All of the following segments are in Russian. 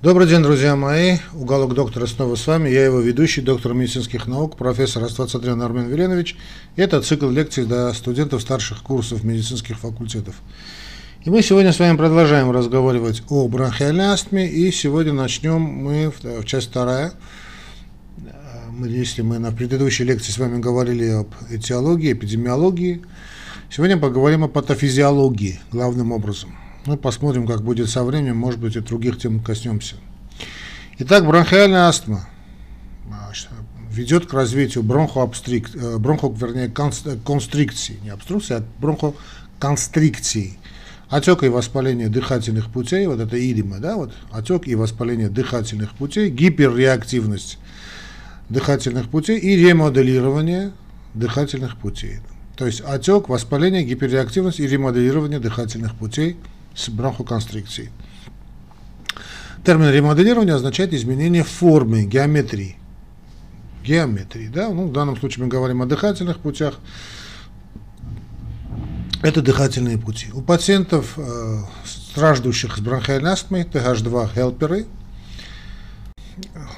Добрый день, друзья мои. Уголок доктора снова с вами. Я его ведущий, доктор медицинских наук, профессор Аствацатрян Армен Веленович. Это цикл лекций для студентов старших курсов медицинских факультетов. И мы сегодня с вами продолжаем разговаривать о бронхиальной астме. И сегодня начнем мы, в часть вторая. Мы, если мы на предыдущей лекции с вами говорили об этиологии, эпидемиологии, сегодня поговорим о патофизиологии главным образом – мы посмотрим, как будет со временем, может быть, и других тем коснемся. Итак, бронхиальная астма ведет к развитию бронхоабстрик, э, бронхо, вернее, констрикции, не обструкции, а бронхоконстрикции, отека и воспаление дыхательных путей, вот это идима, да, вот отек и воспаление дыхательных путей, гиперреактивность дыхательных путей и ремоделирование дыхательных путей. То есть отек, воспаление, гиперреактивность и ремоделирование дыхательных путей – с бронхоконстрикцией. Термин ремоделирование означает изменение формы, геометрии. Геометрии, да? Ну, в данном случае мы говорим о дыхательных путях. Это дыхательные пути. У пациентов, э, страждущих с бронхиальной астмой, TH2 хелперы,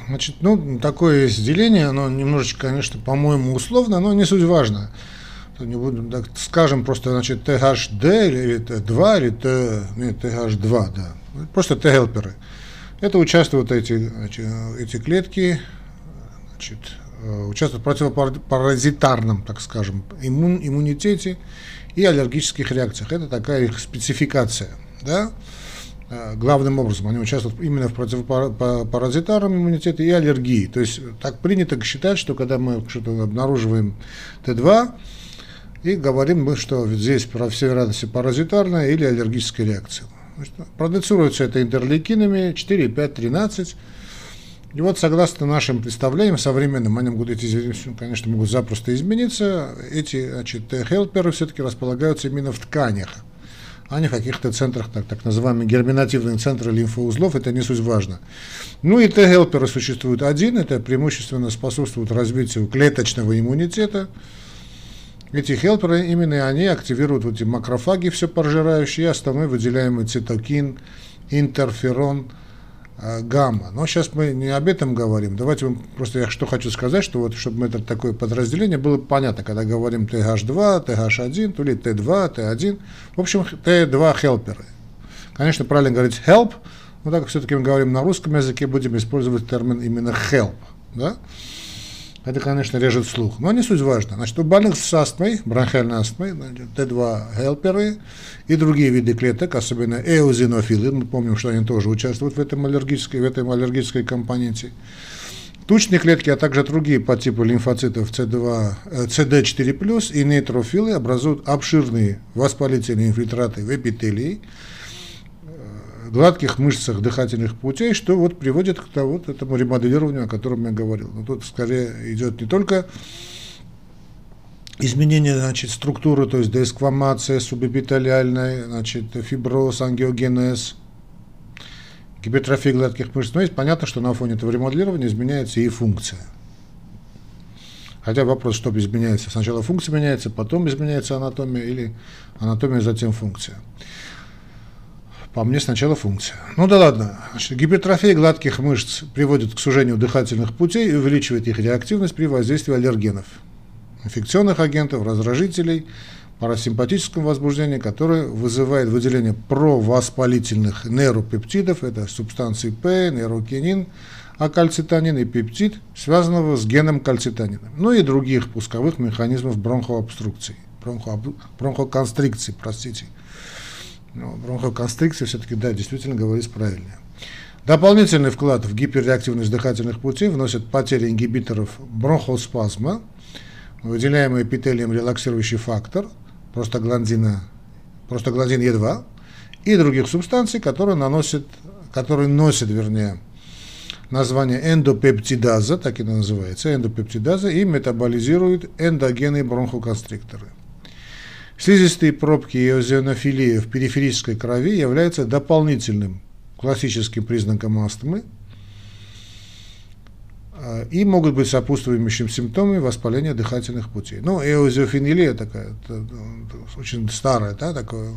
значит, ну, такое есть деление, оно немножечко, конечно, по-моему, условно, но не суть важно не будем, так скажем просто, значит, THD или T2 или T, нет, TH2, да, просто T-хелперы. Это участвуют эти, значит, эти клетки, значит, э, участвуют в противопаразитарном, так скажем, иммун, иммунитете и аллергических реакциях. Это такая их спецификация, да. Э, главным образом они участвуют именно в противопаразитарном иммунитете и аллергии. То есть так принято считать, что когда мы что-то обнаруживаем Т2, и говорим мы, что здесь, по всей вероятности, паразитарная или аллергическая реакция. Продуцируется это интерлейкинами 4, 5, 13. И вот, согласно нашим представлениям современным, они могут, эти, конечно, могут запросто измениться, эти значит, хелперы все-таки располагаются именно в тканях, а не в каких-то центрах, так, так называемые герминативные центры лимфоузлов, это не суть важно. Ну и Т-хелперы существуют один, это преимущественно способствует развитию клеточного иммунитета, эти хелперы, именно они активируют вот эти макрофаги все пожирающие, и основной выделяемый цитокин, интерферон, э, гамма. Но сейчас мы не об этом говорим. Давайте просто я что хочу сказать, что вот чтобы это такое подразделение было понятно, когда говорим TH2, TH1, то ли T2, T1. В общем, T2 хелперы. Конечно, правильно говорить help, но так как все-таки мы говорим на русском языке, будем использовать термин именно help. Да? Это, конечно, режет слух, но не суть важно. Значит, у больных с астмой, бронхиальной астмой, Т2 хелперы и другие виды клеток, особенно эозинофилы, мы помним, что они тоже участвуют в этом аллергической, в этом аллергической компоненте. Тучные клетки, а также другие по типу лимфоцитов C2, CD4+, и нейтрофилы образуют обширные воспалительные инфильтраты в эпителии, гладких мышцах дыхательных путей, что вот приводит к тому, вот этому ремоделированию, о котором я говорил. Но тут скорее идет не только изменение значит, структуры, то есть деэсквамация субэпителиальная, значит, фиброз, ангиогенез, гипертрофия гладких мышц. Но есть понятно, что на фоне этого ремоделирования изменяется и функция. Хотя вопрос, что изменяется. Сначала функция меняется, потом изменяется анатомия или анатомия, затем функция. По мне сначала функция. Ну да ладно. Значит, гипертрофия гладких мышц приводит к сужению дыхательных путей и увеличивает их реактивность при воздействии аллергенов, инфекционных агентов, раздражителей, парасимпатическом возбуждении, которое вызывает выделение провоспалительных нейропептидов, это субстанции П, нейрокинин, а кальцитонин и пептид, связанного с геном кальцитонина, ну и других пусковых механизмов бронхообструкции, бронхо, бронхоконстрикции, простите. Ну, бронхоконстрикция все-таки, да, действительно говорится правильно. Дополнительный вклад в гиперреактивность дыхательных путей вносят потери ингибиторов бронхоспазма, выделяемый эпителием релаксирующий фактор, простагландина, простагландин Е2, и других субстанций, которые наносят, которые носят, вернее, название эндопептидаза, так и называется, эндопептидаза, и метаболизируют эндогенные бронхоконстрикторы. Слизистые пробки и эозинофилия в периферической крови являются дополнительным классическим признаком астмы а, и могут быть сопутствующими симптомами воспаления дыхательных путей. Ну, эозиофилия такая, это, это очень старая, да, такое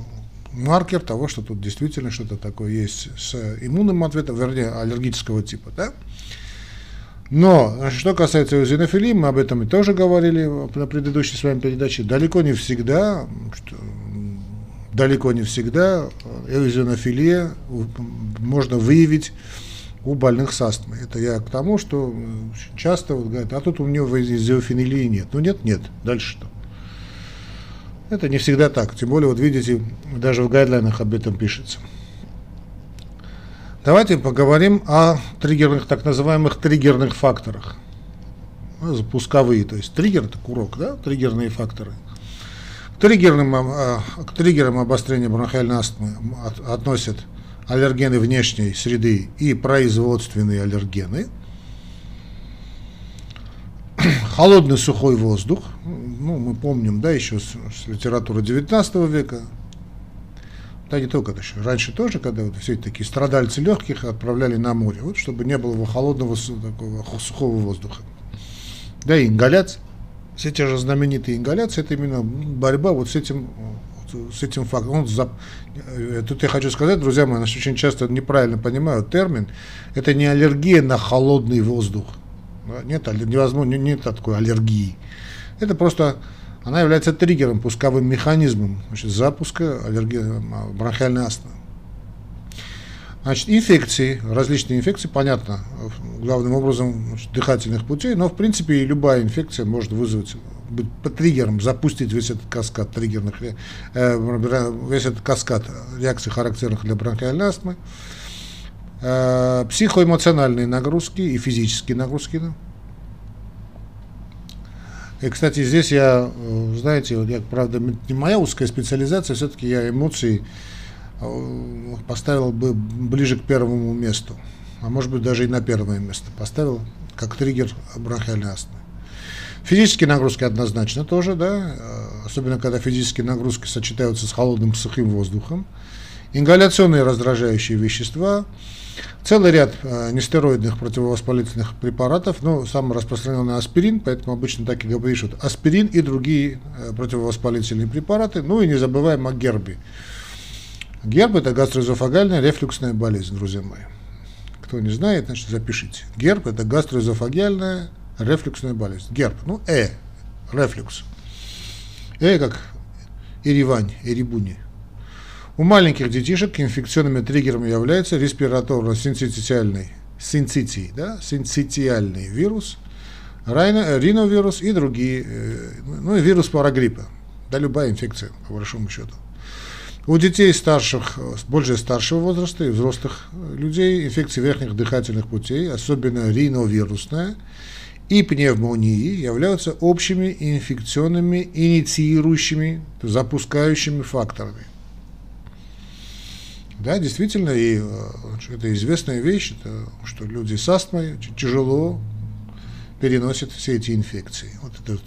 маркер того, что тут действительно что-то такое есть с иммунным ответом, вернее, аллергического типа. Да? Но, значит, что касается эозинофилии, мы об этом и тоже говорили на предыдущей с вами передаче, далеко не всегда, что, далеко не всегда эозинофилия можно выявить у больных с астмой. Это я к тому, что часто вот говорят, а тут у него эозинофилии нет. Ну нет, нет. Дальше что? Это не всегда так. Тем более, вот видите, даже в гайдлайнах об этом пишется. Давайте поговорим о триггерных, так называемых триггерных факторах. Ну, запусковые, то есть триггер это курок, да, триггерные факторы. К триггерным, а, к триггерам обострения бронхиальной астмы относят аллергены внешней среды и производственные аллергены. Холодный сухой воздух, ну, мы помним, да, еще с, с литературы 19 века, да не только еще, раньше тоже, когда вот все эти такие страдальцы легких отправляли на море, вот чтобы не было холодного такого сухого воздуха. Да и ингаляция, все те же знаменитые ингаляции, это именно борьба вот с этим, с этим фактом. Он за, э, тут я хочу сказать, друзья мои, нас очень часто неправильно понимают термин, это не аллергия на холодный воздух. Нет, невозможно, нет такой аллергии. Это просто она является триггером, пусковым механизмом значит, запуска аллергии, бронхиальной астмы. Значит, инфекции, различные инфекции, понятно, главным образом значит, дыхательных путей, но в принципе и любая инфекция может вызвать, быть по триггером, запустить весь этот каскад триггерных, э, весь этот каскад реакций, характерных для бронхиальной астмы. Э, психоэмоциональные нагрузки и физические нагрузки. Да? И, кстати, здесь я, э, знаете, вот я, правда, не моя узкая специализация, все-таки я эмоции э, поставил бы ближе к первому месту, а может быть даже и на первое место поставил, как триггер бронхиальной астмы. Физические нагрузки однозначно тоже, да, э, особенно когда физические нагрузки сочетаются с холодным сухим воздухом. Ингаляционные раздражающие вещества – Целый ряд э, нестероидных противовоспалительных препаратов, ну, самый распространенный аспирин, поэтому обычно так и вот аспирин и другие э, противовоспалительные препараты, ну и не забываем о гербе. Герб – это гастроэзофагальная рефлюксная болезнь, друзья мои. Кто не знает, значит запишите. Герб – это гастроэзофагальная рефлюксная болезнь. Герб, ну, Э, рефлюкс. Э как Иривань, Ирибуни. У маленьких детишек инфекционными триггерами является респираторно-синцитиальный синцитий, да, синцитиальный вирус, риновирус и другие, э, ну и вирус парагриппа, да, любая инфекция, по большому счету. У детей старших, более старшего возраста и взрослых людей инфекции верхних дыхательных путей, особенно риновирусная, и пневмонии являются общими инфекционными инициирующими, запускающими факторами. Да, действительно, и э, это известная вещь, это, что люди с астмой тяжело переносят все эти инфекции. Вот это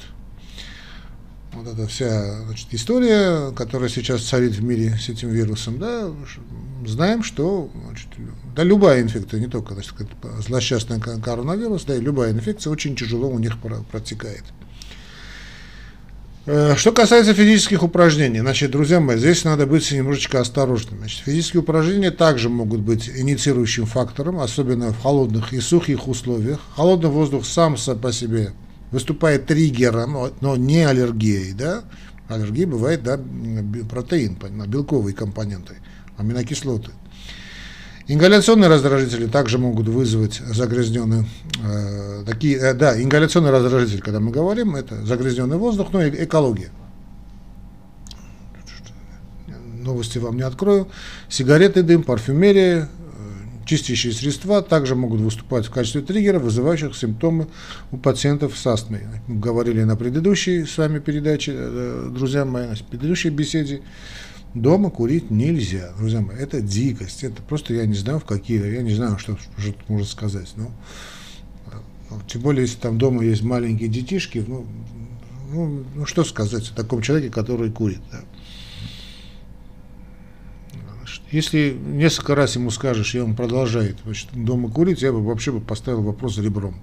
вот эта вся значит, история, которая сейчас царит в мире с этим вирусом, да, знаем, что значит, да, любая инфекция, не только значит, злосчастный коронавирус, да, и любая инфекция очень тяжело у них протекает. Э, что касается физических упражнений, значит, друзья мои, здесь надо быть немножечко осторожным. Значит, физические упражнения также могут быть инициирующим фактором, особенно в холодных и сухих условиях. Холодный воздух сам по себе выступает триггером, но не аллергией, да? Аллергия бывает, да, протеин, белковые компоненты, аминокислоты. Ингаляционные раздражители также могут вызвать загрязненные, э, такие, э, да, ингаляционный раздражитель, когда мы говорим, это загрязненный воздух, но и экология. Новости вам не открою. Сигареты, дым, парфюмерия, э, чистящие средства также могут выступать в качестве триггера, вызывающих симптомы у пациентов с астмой. Мы говорили на предыдущей с вами передаче, э, друзья мои, на предыдущей беседе. Дома курить нельзя, друзья мои, это дикость, это просто я не знаю в какие, я не знаю, что, что можно сказать, но ну, тем более, если там дома есть маленькие детишки, ну, ну, ну что сказать о таком человеке, который курит, да. Если несколько раз ему скажешь, и он продолжает значит, дома курить, я бы вообще бы поставил вопрос ребром.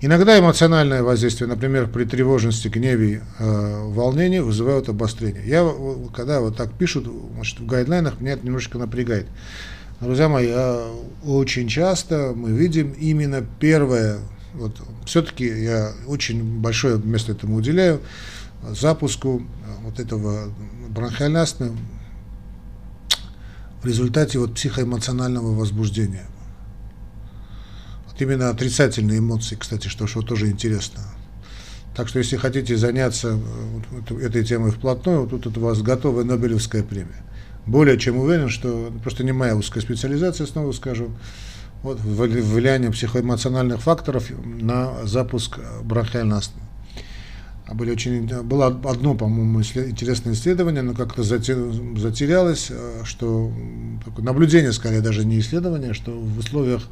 Иногда эмоциональное воздействие, например, при тревожности, гневе, э, волнении вызывают обострение. Я, когда вот так пишут значит, в гайдлайнах, меня это немножечко напрягает. Друзья мои, очень часто мы видим именно первое, вот все-таки я очень большое место этому уделяю, запуску вот этого астмы в результате вот психоэмоционального возбуждения. Именно отрицательные эмоции, кстати, что, что тоже интересно. Так что если хотите заняться вот этой темой вплотную, вот тут у вас готовая Нобелевская премия более чем уверен, что просто не моя узкая специализация, снова скажу, вот, влияние психоэмоциональных факторов на запуск бронхиальной астмы. А были очень, было одно, по-моему, интересное исследование, но как-то затерялось, э, что наблюдение, скорее даже не исследование, что в условиях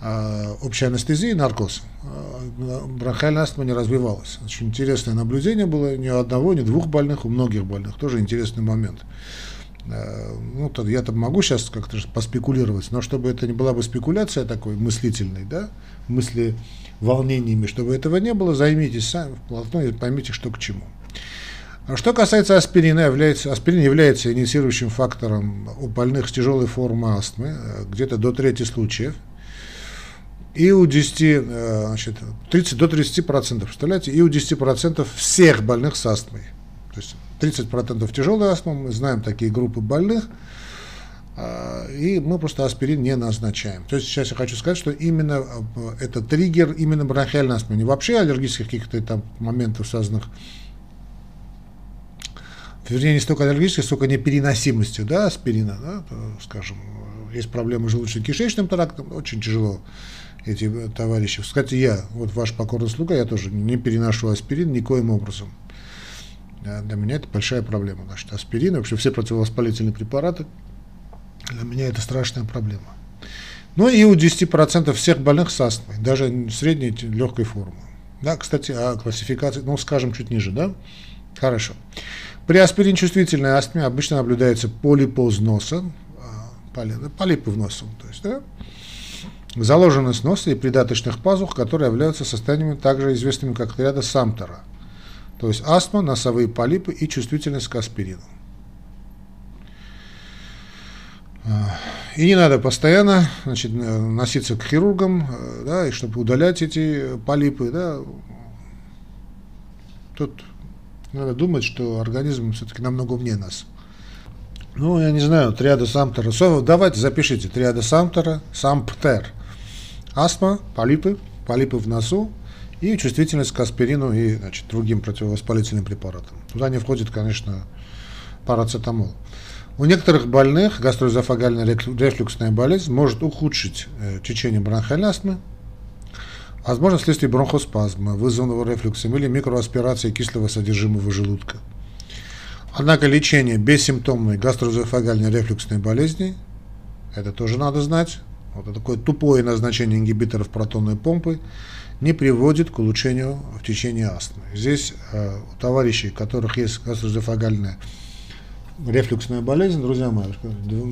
э, общей анестезии, наркоз, э, бронхиальная астма не развивалась. Очень интересное наблюдение было ни у одного, ни двух больных, у многих больных. Тоже интересный момент. Э, ну, я там могу сейчас как-то поспекулировать, но чтобы это не была бы спекуляция такой мыслительной, да, мысли волнениями, чтобы этого не было, займитесь сами вплотную и поймите, что к чему. А что касается аспирина, является, аспирин является инициирующим фактором у больных с тяжелой формой астмы, э, где-то до трети случаев. И у 10, э, значит, 30 до 30 процентов, представляете, и у 10 процентов всех больных с астмой. То есть 30% тяжелая астма, мы знаем такие группы больных, а, и мы просто аспирин не назначаем. То есть сейчас я хочу сказать, что именно э, это триггер именно бронхиальной астмы, не вообще аллергических каких-то там моментов, связанных вернее, не столько аллергических, сколько непереносимостью да, аспирина, да, скажем, есть проблемы с желудочно-кишечным трактом, очень тяжело эти товарищи. Кстати, я, вот ваш покорный слуга, я тоже не переношу аспирин никоим образом. Для меня это большая проблема. Значит, аспирин, вообще все противовоспалительные препараты, для меня это страшная проблема. Ну и у 10% всех больных с астмой, даже средней легкой формы. Да, кстати, о классификации, ну, скажем, чуть ниже, да? Хорошо. При аспирин чувствительной астме обычно наблюдается полипоз носа, а, полипы в носу, то есть, да? Заложенность носа и придаточных пазух, которые являются состояниями также известными как ряда Самтера – то есть астма, носовые полипы и чувствительность к аспирину. И не надо постоянно значит, носиться к хирургам, да, и чтобы удалять эти полипы. Да. Тут надо думать, что организм все-таки намного умнее нас. Ну, я не знаю, триада Самтера. Давайте запишите. Триада Самтера, Самптер. Астма, полипы, полипы в носу, и чувствительность к аспирину и значит, другим противовоспалительным препаратам. Туда не входит, конечно, парацетамол. У некоторых больных гастроэзофагальная рефлюксная болезнь может ухудшить э, течение бронхиальной астмы, возможно, вследствие бронхоспазма, вызванного рефлюксом или микроаспирации кислого содержимого желудка. Однако лечение бессимптомной гастроэзофагальной рефлюксной болезни, это тоже надо знать, вот такое тупое назначение ингибиторов протонной помпы, не приводит к улучшению в течение астмы. Здесь э, у товарищей, у которых есть гастроэзофагальная рефлюксная болезнь, друзья мои,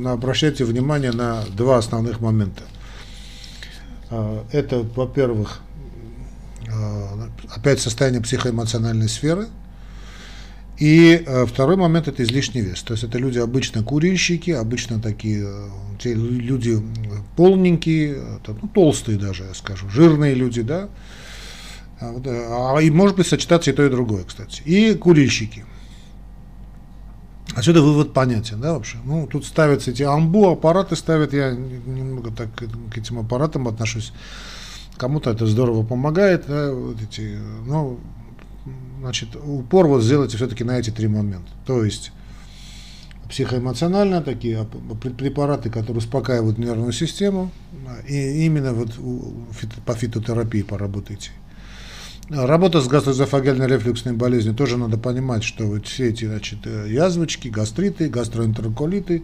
обращайте внимание на два основных момента. Э, это, во-первых, э, опять состояние психоэмоциональной сферы, и э, второй момент – это излишний вес. То есть это люди обычно курильщики, обычно такие э, те люди полненькие, это, ну, толстые даже, я скажу, жирные люди, да. А, а, и может быть сочетаться и то, и другое, кстати. И курильщики. Отсюда вывод понятен, да, вообще. Ну, тут ставятся эти амбу, аппараты ставят, я немного так к этим аппаратам отношусь. Кому-то это здорово помогает, да, вот эти, ну, значит, упор вот сделайте все-таки на эти три момента. То есть психоэмоционально такие препараты, которые успокаивают нервную систему, и именно вот по фитотерапии поработайте. Работа с гастроэзофагальной рефлюксной болезнью тоже надо понимать, что вот все эти значит, язвочки, гастриты, гастроэнтероколиты,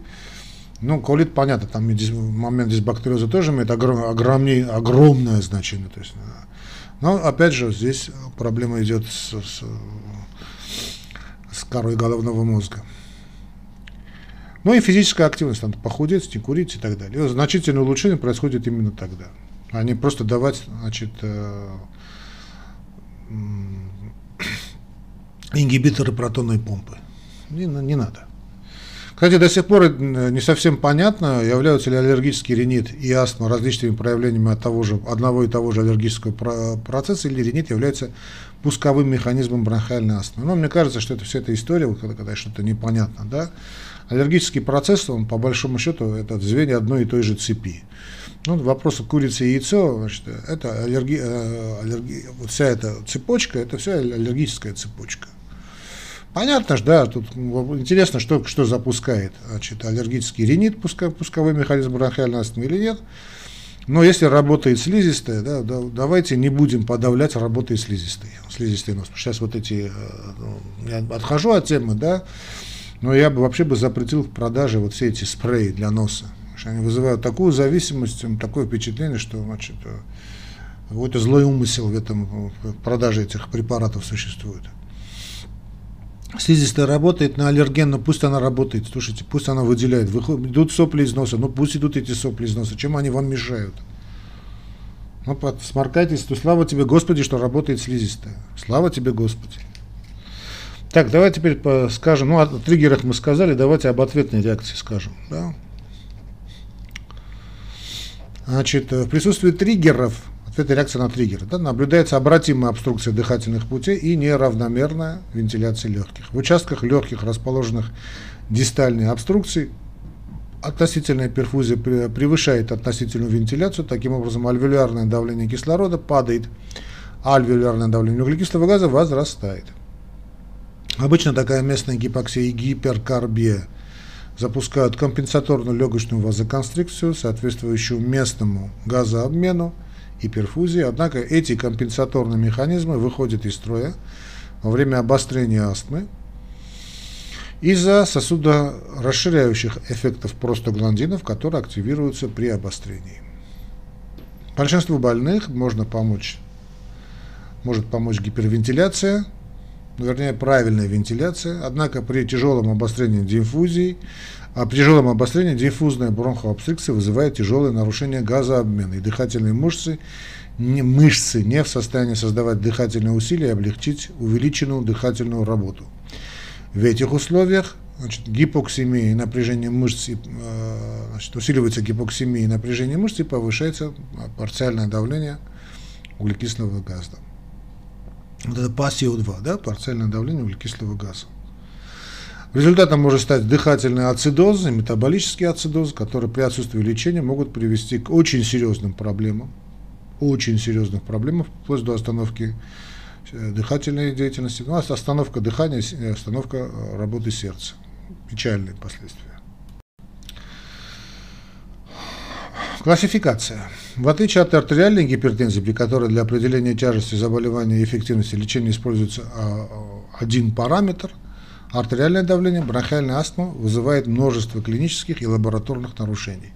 ну, колит, понятно, там момент дисбактериоза тоже имеет огром, огромнее, огромное значение. То есть, но опять же, здесь проблема идет с, с, с корой головного мозга. Ну и физическая активность, надо похудеть, не курить и так далее. И значительное улучшение происходит именно тогда. а не просто давать, значит, ингибиторы протонной помпы. Не, не надо. Кстати, до сих пор не совсем понятно, являются ли аллергический ринит и астма различными проявлениями от того же, одного и того же аллергического процесса, или ринит является пусковым механизмом бронхиальной астмы. Но мне кажется, что это вся эта история, когда, когда что-то непонятно, да, аллергический процесс, он по большому счету, это звенья одной и той же цепи. Ну, вопрос курицы и яйцо, значит, это аллерги, э, аллерги, вот вся эта цепочка, это вся аллергическая цепочка. Понятно же, да, тут интересно, что, что запускает, значит, аллергический ринит, пусковой механизм бронхиальной астмы или нет. Но если работает слизистая, да, да, давайте не будем подавлять работой слизистой, слизистый нос. Сейчас вот эти, э, ну, я отхожу от темы, да, но я бы вообще бы запретил в продаже вот все эти спреи для носа. Они вызывают такую зависимость, такое впечатление, что значит, э, какой-то злой умысел в этом в продаже этих препаратов существует. Слизистая работает на аллерген, но пусть она работает, слушайте, пусть она выделяет. Выходят, идут сопли из носа, ну пусть идут эти сопли из носа, чем они вам мешают? Ну, сморкайтесь, то слава тебе, Господи, что работает слизистая. Слава тебе, Господи. Так, давай теперь скажем, ну, о триггерах мы сказали, давайте об ответной реакции скажем. Да? Значит, в присутствии триггеров это реакция на триггер. Да, наблюдается обратимая обструкция дыхательных путей и неравномерная вентиляция легких. В участках легких, расположенных дистальной обструкции, относительная перфузия превышает относительную вентиляцию, таким образом альвеолярное давление кислорода падает, а альвеолярное давление углекислого газа возрастает. Обычно такая местная гипоксия и гиперкарбия запускают компенсаторную легочную вазоконстрикцию, соответствующую местному газообмену, и перфузии, однако эти компенсаторные механизмы выходят из строя во время обострения астмы из-за сосудорасширяющих эффектов простагландинов, которые активируются при обострении. Большинству больных можно помочь, может помочь гипервентиляция, вернее правильная вентиляция, однако при тяжелом обострении диффузии а при тяжелом обострении диффузная бронхообстрикция вызывает тяжелое нарушение газообмена, и дыхательные мышцы не, мышцы не в состоянии создавать дыхательные усилия и облегчить увеличенную дыхательную работу. В этих условиях значит, гипоксимия и напряжение мышц, э, значит, усиливается гипоксимия и напряжение мышц и повышается парциальное давление углекислого газа. Вот это ПАСИО2, да, парциальное давление углекислого газа. Результатом может стать дыхательный ацидоз и метаболический ацидоз, которые при отсутствии лечения могут привести к очень серьезным проблемам, очень серьезных проблемам, вплоть до остановки э, дыхательной деятельности, ну, остановка дыхания, э, остановка э, работы сердца. Печальные последствия. Классификация. В отличие от артериальной гипертензии, при которой для определения тяжести заболевания и эффективности лечения используется а, а, один параметр – Артериальное давление, бронхиальная астма вызывает множество клинических и лабораторных нарушений.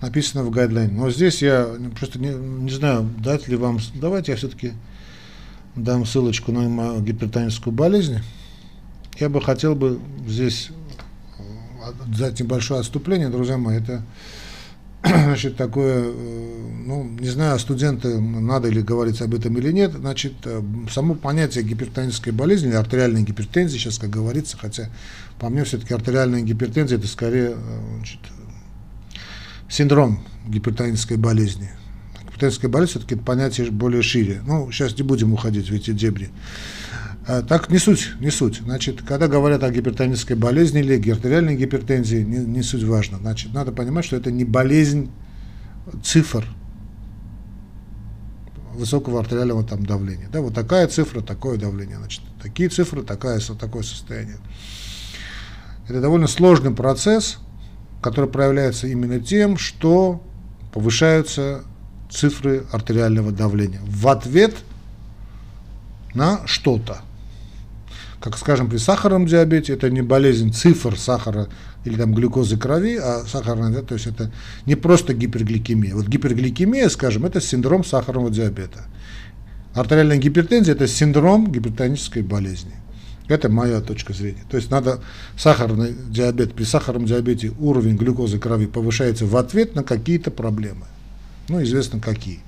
Написано в гайдлайне. Но здесь я просто не, не знаю, дать ли вам... Давайте я все-таки дам ссылочку на гипертоническую болезнь. Я бы хотел бы здесь дать небольшое отступление, друзья мои. Это значит, такое, э, ну, не знаю, студенты, надо ли говорить об этом или нет, значит, э, само понятие гипертонической болезни или артериальной гипертензии, сейчас как говорится, хотя по мне все-таки артериальная гипертензия это скорее э, значит, синдром гипертонической болезни. Гипертоническая болезнь все-таки понятие более шире. Ну, сейчас не будем уходить в эти дебри. А, так не суть, не суть. Значит, когда говорят о гипертонической болезни или артериальной гипертензии, не, не суть важно. Значит, надо понимать, что это не болезнь цифр высокого артериального там давления. Да, вот такая цифра, такое давление. Значит, такие цифры, такое, такое состояние. Это довольно сложный процесс, который проявляется именно тем, что повышаются цифры артериального давления в ответ на что-то как, скажем, при сахарном диабете, это не болезнь цифр сахара или там глюкозы крови, а сахарная, да, то есть это не просто гипергликемия. Вот гипергликемия, скажем, это синдром сахарного диабета. Артериальная гипертензия – это синдром гипертонической болезни. Это моя точка зрения. То есть надо сахарный диабет, при сахарном диабете уровень глюкозы крови повышается в ответ на какие-то проблемы. Ну, известно какие.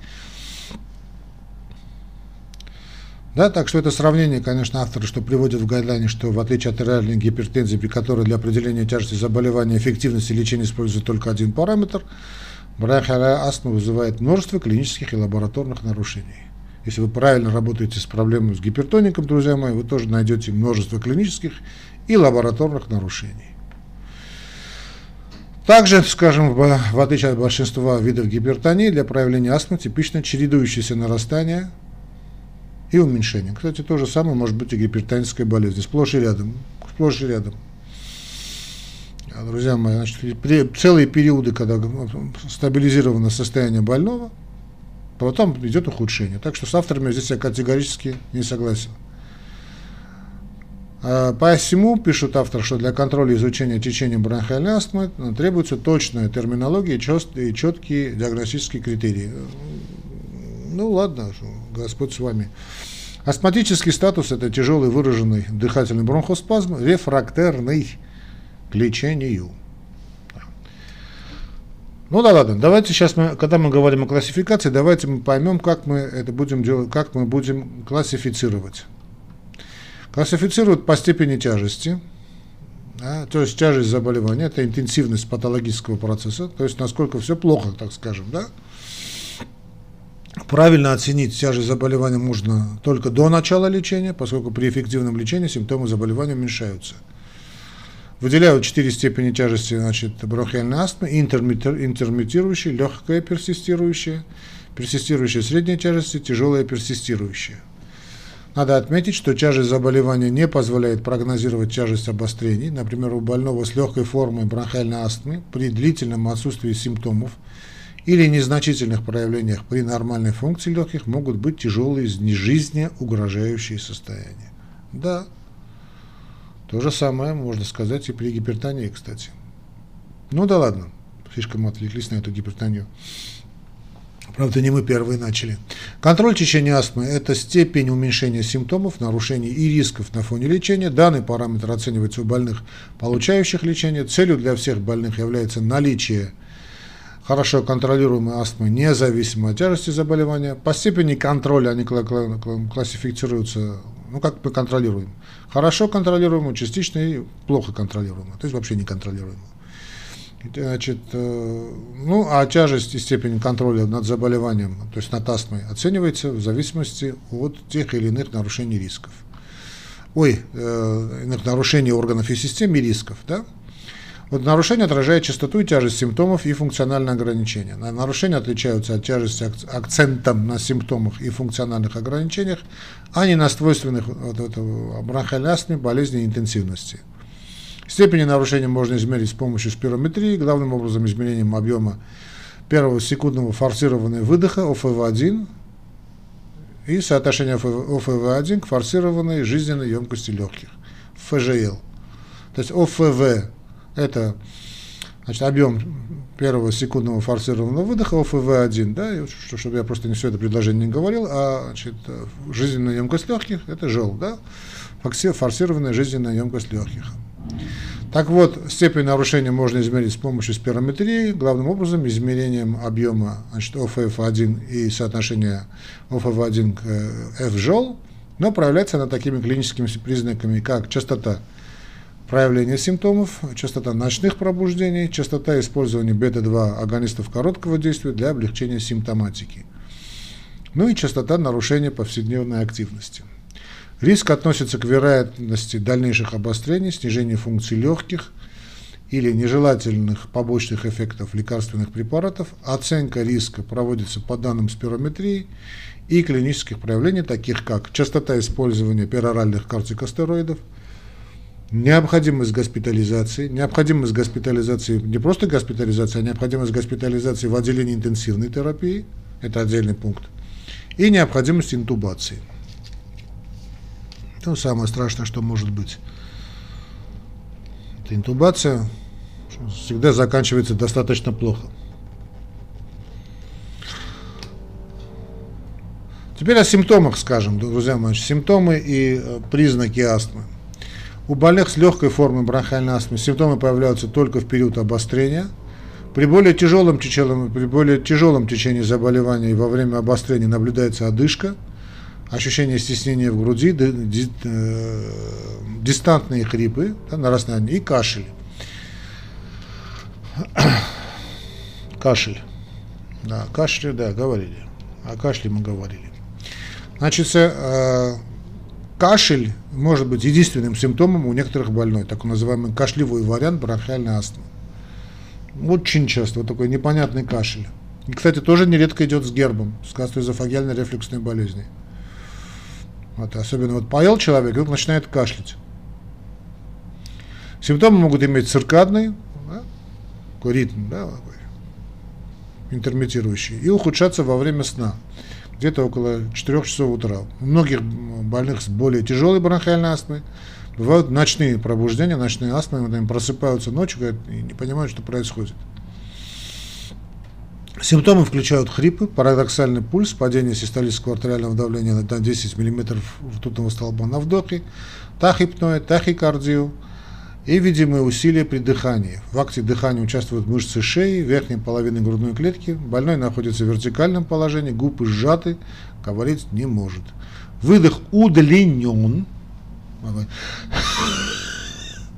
Да, так что это сравнение, конечно, авторы, что приводят в гайдлайне, что в отличие от реальной гипертензии, при которой для определения тяжести заболевания эффективности лечения используется только один параметр, бронхиальная астма вызывает множество клинических и лабораторных нарушений. Если вы правильно работаете с проблемой с гипертоником, друзья мои, вы тоже найдете множество клинических и лабораторных нарушений. Также, скажем, в отличие от большинства видов гипертонии, для проявления астмы типично чередующееся нарастание и уменьшение. Кстати, то же самое может быть и гипертоническая болезнь. Сплошь и рядом. Сплошь и рядом. А, друзья мои, значит, целые периоды, когда стабилизировано состояние больного, потом идет ухудшение. Так что с авторами здесь я категорически не согласен. А, по всему, пишут автор, что для контроля изучения течения бронхиальной астмы требуется точная терминология и четкие диагностические критерии. Ну ладно, Господь с вами. Астматический статус – это тяжелый выраженный дыхательный бронхоспазм, рефрактерный к лечению. Ну да ладно, давайте сейчас мы, когда мы говорим о классификации, давайте мы поймем, как мы это будем делать, как мы будем классифицировать. Классифицируют по степени тяжести, да, то есть тяжесть заболевания, это интенсивность патологического процесса, то есть насколько все плохо, так скажем, да. Правильно оценить тяжесть заболевания можно только до начала лечения, поскольку при эффективном лечении симптомы заболевания уменьшаются. Выделяют четыре степени тяжести значит, бронхиальной астмы, интермитирующая, легкая персистирующая, персистирующая средней тяжести, тяжелая персистирующая. Надо отметить, что тяжесть заболевания не позволяет прогнозировать тяжесть обострений. Например, у больного с легкой формой бронхиальной астмы при длительном отсутствии симптомов или незначительных проявлениях при нормальной функции легких могут быть тяжелые, жизни угрожающие состояния. Да, то же самое можно сказать и при гипертонии, кстати. Ну да ладно, слишком отвлеклись на эту гипертонию. Правда, не мы первые начали. Контроль течения астмы – это степень уменьшения симптомов, нарушений и рисков на фоне лечения. Данный параметр оценивается у больных, получающих лечение. Целью для всех больных является наличие хорошо контролируемой астмы, независимо от тяжести заболевания. По степени контроля они классифицируются, ну как мы контролируем. Хорошо контролируемую, частично и плохо контролируемую, то есть вообще не контролируемую. Значит, э, ну, а тяжесть и степень контроля над заболеванием, то есть над астмой, оценивается в зависимости от тех или иных нарушений рисков. Ой, э, иных нарушений органов и систем и рисков, да? Вот нарушение отражает частоту и тяжесть симптомов и функциональные ограничения. Нарушения отличаются от тяжести акцентом на симптомах и функциональных ограничениях, а не на свойственных вот этого астме болезни интенсивности. Степени нарушения можно измерить с помощью спирометрии, главным образом измерением объема первого секундного форсированного выдоха ОФВ-1 и соотношение ОФВ-1 к форсированной жизненной емкости легких, ФЖЛ. То есть ОФВ это значит, объем первого секундного форсированного выдоха ОФВ-1, да, и, что, чтобы я просто не все это предложение не говорил, а значит, жизненная емкость легких – это жел, да, форсированная жизненная емкость легких. Так вот, степень нарушения можно измерить с помощью спирометрии, главным образом измерением объема значит, ОФФ1 и соотношения ОФФ1 к FЖОL, но проявляется она такими клиническими признаками, как частота проявление симптомов, частота ночных пробуждений, частота использования бета-2 агонистов короткого действия для облегчения симптоматики, ну и частота нарушения повседневной активности. Риск относится к вероятности дальнейших обострений, снижения функций легких или нежелательных побочных эффектов лекарственных препаратов. Оценка риска проводится по данным спирометрии и клинических проявлений, таких как частота использования пероральных кортикостероидов – необходимость госпитализации, необходимость госпитализации, не просто госпитализации, а необходимость госпитализации в отделении интенсивной терапии, это отдельный пункт, и необходимость интубации. Это самое страшное, что может быть. Это интубация всегда заканчивается достаточно плохо. Теперь о симптомах скажем, друзья мои. Симптомы и э, признаки астмы. У больных с легкой формой бронхиальной астмы симптомы появляются только в период обострения. При более тяжелом, течении, при более тяжелом течении заболевания и во время обострения наблюдается одышка, ощущение стеснения в груди, ди, э, дистантные хрипы, да, нарастание и кашель. кашель. Да, кашель, да, говорили. О кашле мы говорили. Значит, э, кашель может быть единственным симптомом у некоторых больной, так называемый кашлевой вариант бронхиальной астмы. Очень часто вот такой непонятный кашель. И, кстати, тоже нередко идет с гербом, с гастроэзофагиальной рефлюксной болезнью. Вот, особенно вот поел человек, и вдруг начинает кашлять. Симптомы могут иметь циркадный, да, такой ритм, да, такой, интермитирующий, и ухудшаться во время сна, где-то около 4 часов утра. У многих больных с более тяжелой бронхиальной астмой бывают ночные пробуждения, ночные астмы, они просыпаются ночью и не понимают, что происходит. Симптомы включают хрипы, парадоксальный пульс, падение систолического артериального давления на 10 мм ртутного столба на вдохе, тахипноэ, тахикардию и видимые усилия при дыхании. В акте дыхания участвуют мышцы шеи, верхней половины грудной клетки. Больной находится в вертикальном положении, губы сжаты, говорить не может. Выдох удлинен.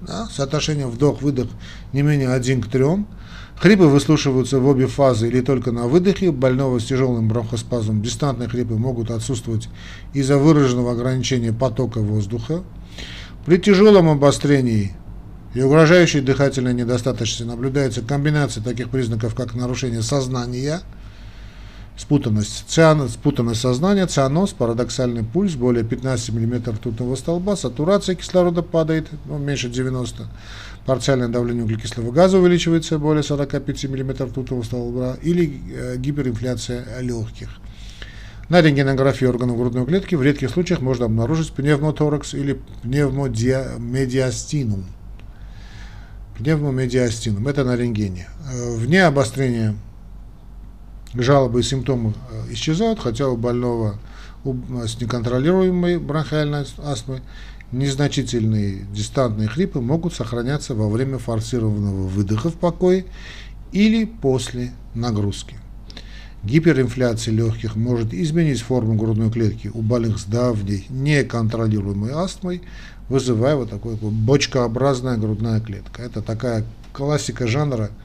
Да, соотношение вдох-выдох не менее 1 к 3. Хрипы выслушиваются в обе фазы или только на выдохе. Больного с тяжелым бронхоспазмом дистантные хрипы могут отсутствовать из-за выраженного ограничения потока воздуха. При тяжелом обострении и угрожающей дыхательной недостаточности наблюдается комбинация таких признаков, как нарушение сознания, спутанность, циан, спутанность сознания, цианоз, парадоксальный пульс, более 15 мм ртутного столба, сатурация кислорода падает, ну, меньше 90 парциальное давление углекислого газа увеличивается более 45 мм ртутного столба или э, гиперинфляция легких. На рентгенографии органов грудной клетки в редких случаях можно обнаружить пневмоторакс или пневмомедиастинум. Пневмомедиастинум. Это на рентгене. Э, вне обострения жалобы и симптомы э, исчезают, хотя у больного с неконтролируемой бронхиальной астмой Незначительные дистантные хрипы могут сохраняться во время форсированного выдоха в покое или после нагрузки. Гиперинфляция легких может изменить форму грудной клетки у больных с давней неконтролируемой астмой, вызывая вот такой вот бочкообразная грудная клетка. Это такая классика жанра –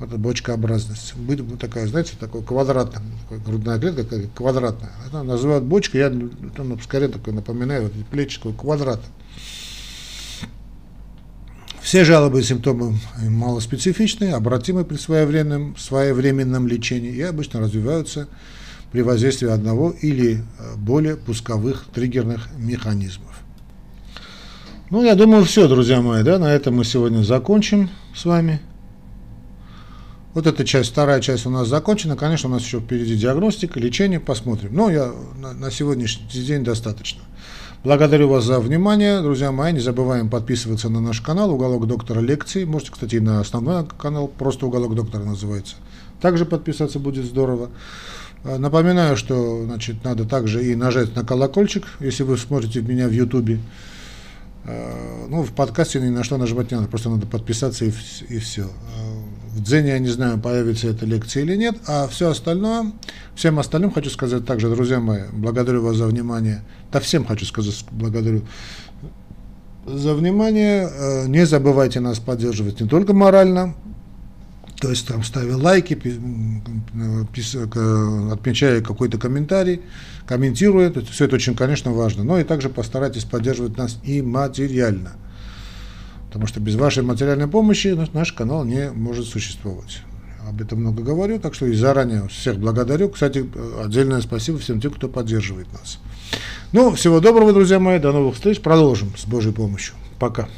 это бочкообразность. Будет такая, знаете, такой квадратная, такая грудная клетка квадратная. Это называют бочкой, я ну, скорее такой напоминаю, вот плечи такой квадрат. Все жалобы и симптомы малоспецифичные, обратимы при своевременном, своевременном лечении и обычно развиваются при воздействии одного или э, более пусковых триггерных механизмов. Ну, я думаю, все, друзья мои, да, на этом мы сегодня закончим с вами. Вот эта часть, вторая часть у нас закончена. Конечно, у нас еще впереди диагностика, лечение, посмотрим. Но я на, на сегодняшний день достаточно. Благодарю вас за внимание, друзья мои. Не забываем подписываться на наш канал «Уголок доктора лекций». Можете, кстати, и на основной канал, просто «Уголок доктора» называется. Также подписаться будет здорово. А, напоминаю, что значит, надо также и нажать на колокольчик, если вы смотрите меня в Ютубе. А, ну, в подкасте ни на что нажимать не надо, просто надо подписаться и, и все. В Дзене я не знаю, появится эта лекция или нет, а все остальное, всем остальным хочу сказать также, друзья мои, благодарю вас за внимание, да всем хочу сказать благодарю за внимание, э, не забывайте нас поддерживать не только морально, то есть там ставя лайки, отмечая какой-то комментарий, комментируя, все это очень, конечно, важно, но и также постарайтесь поддерживать нас и материально – Потому что без вашей материальной помощи наш канал не может существовать. Об этом много говорю, так что и заранее всех благодарю. Кстати, отдельное спасибо всем тем, кто поддерживает нас. Ну, всего доброго, друзья мои, до новых встреч. Продолжим с Божьей помощью. Пока.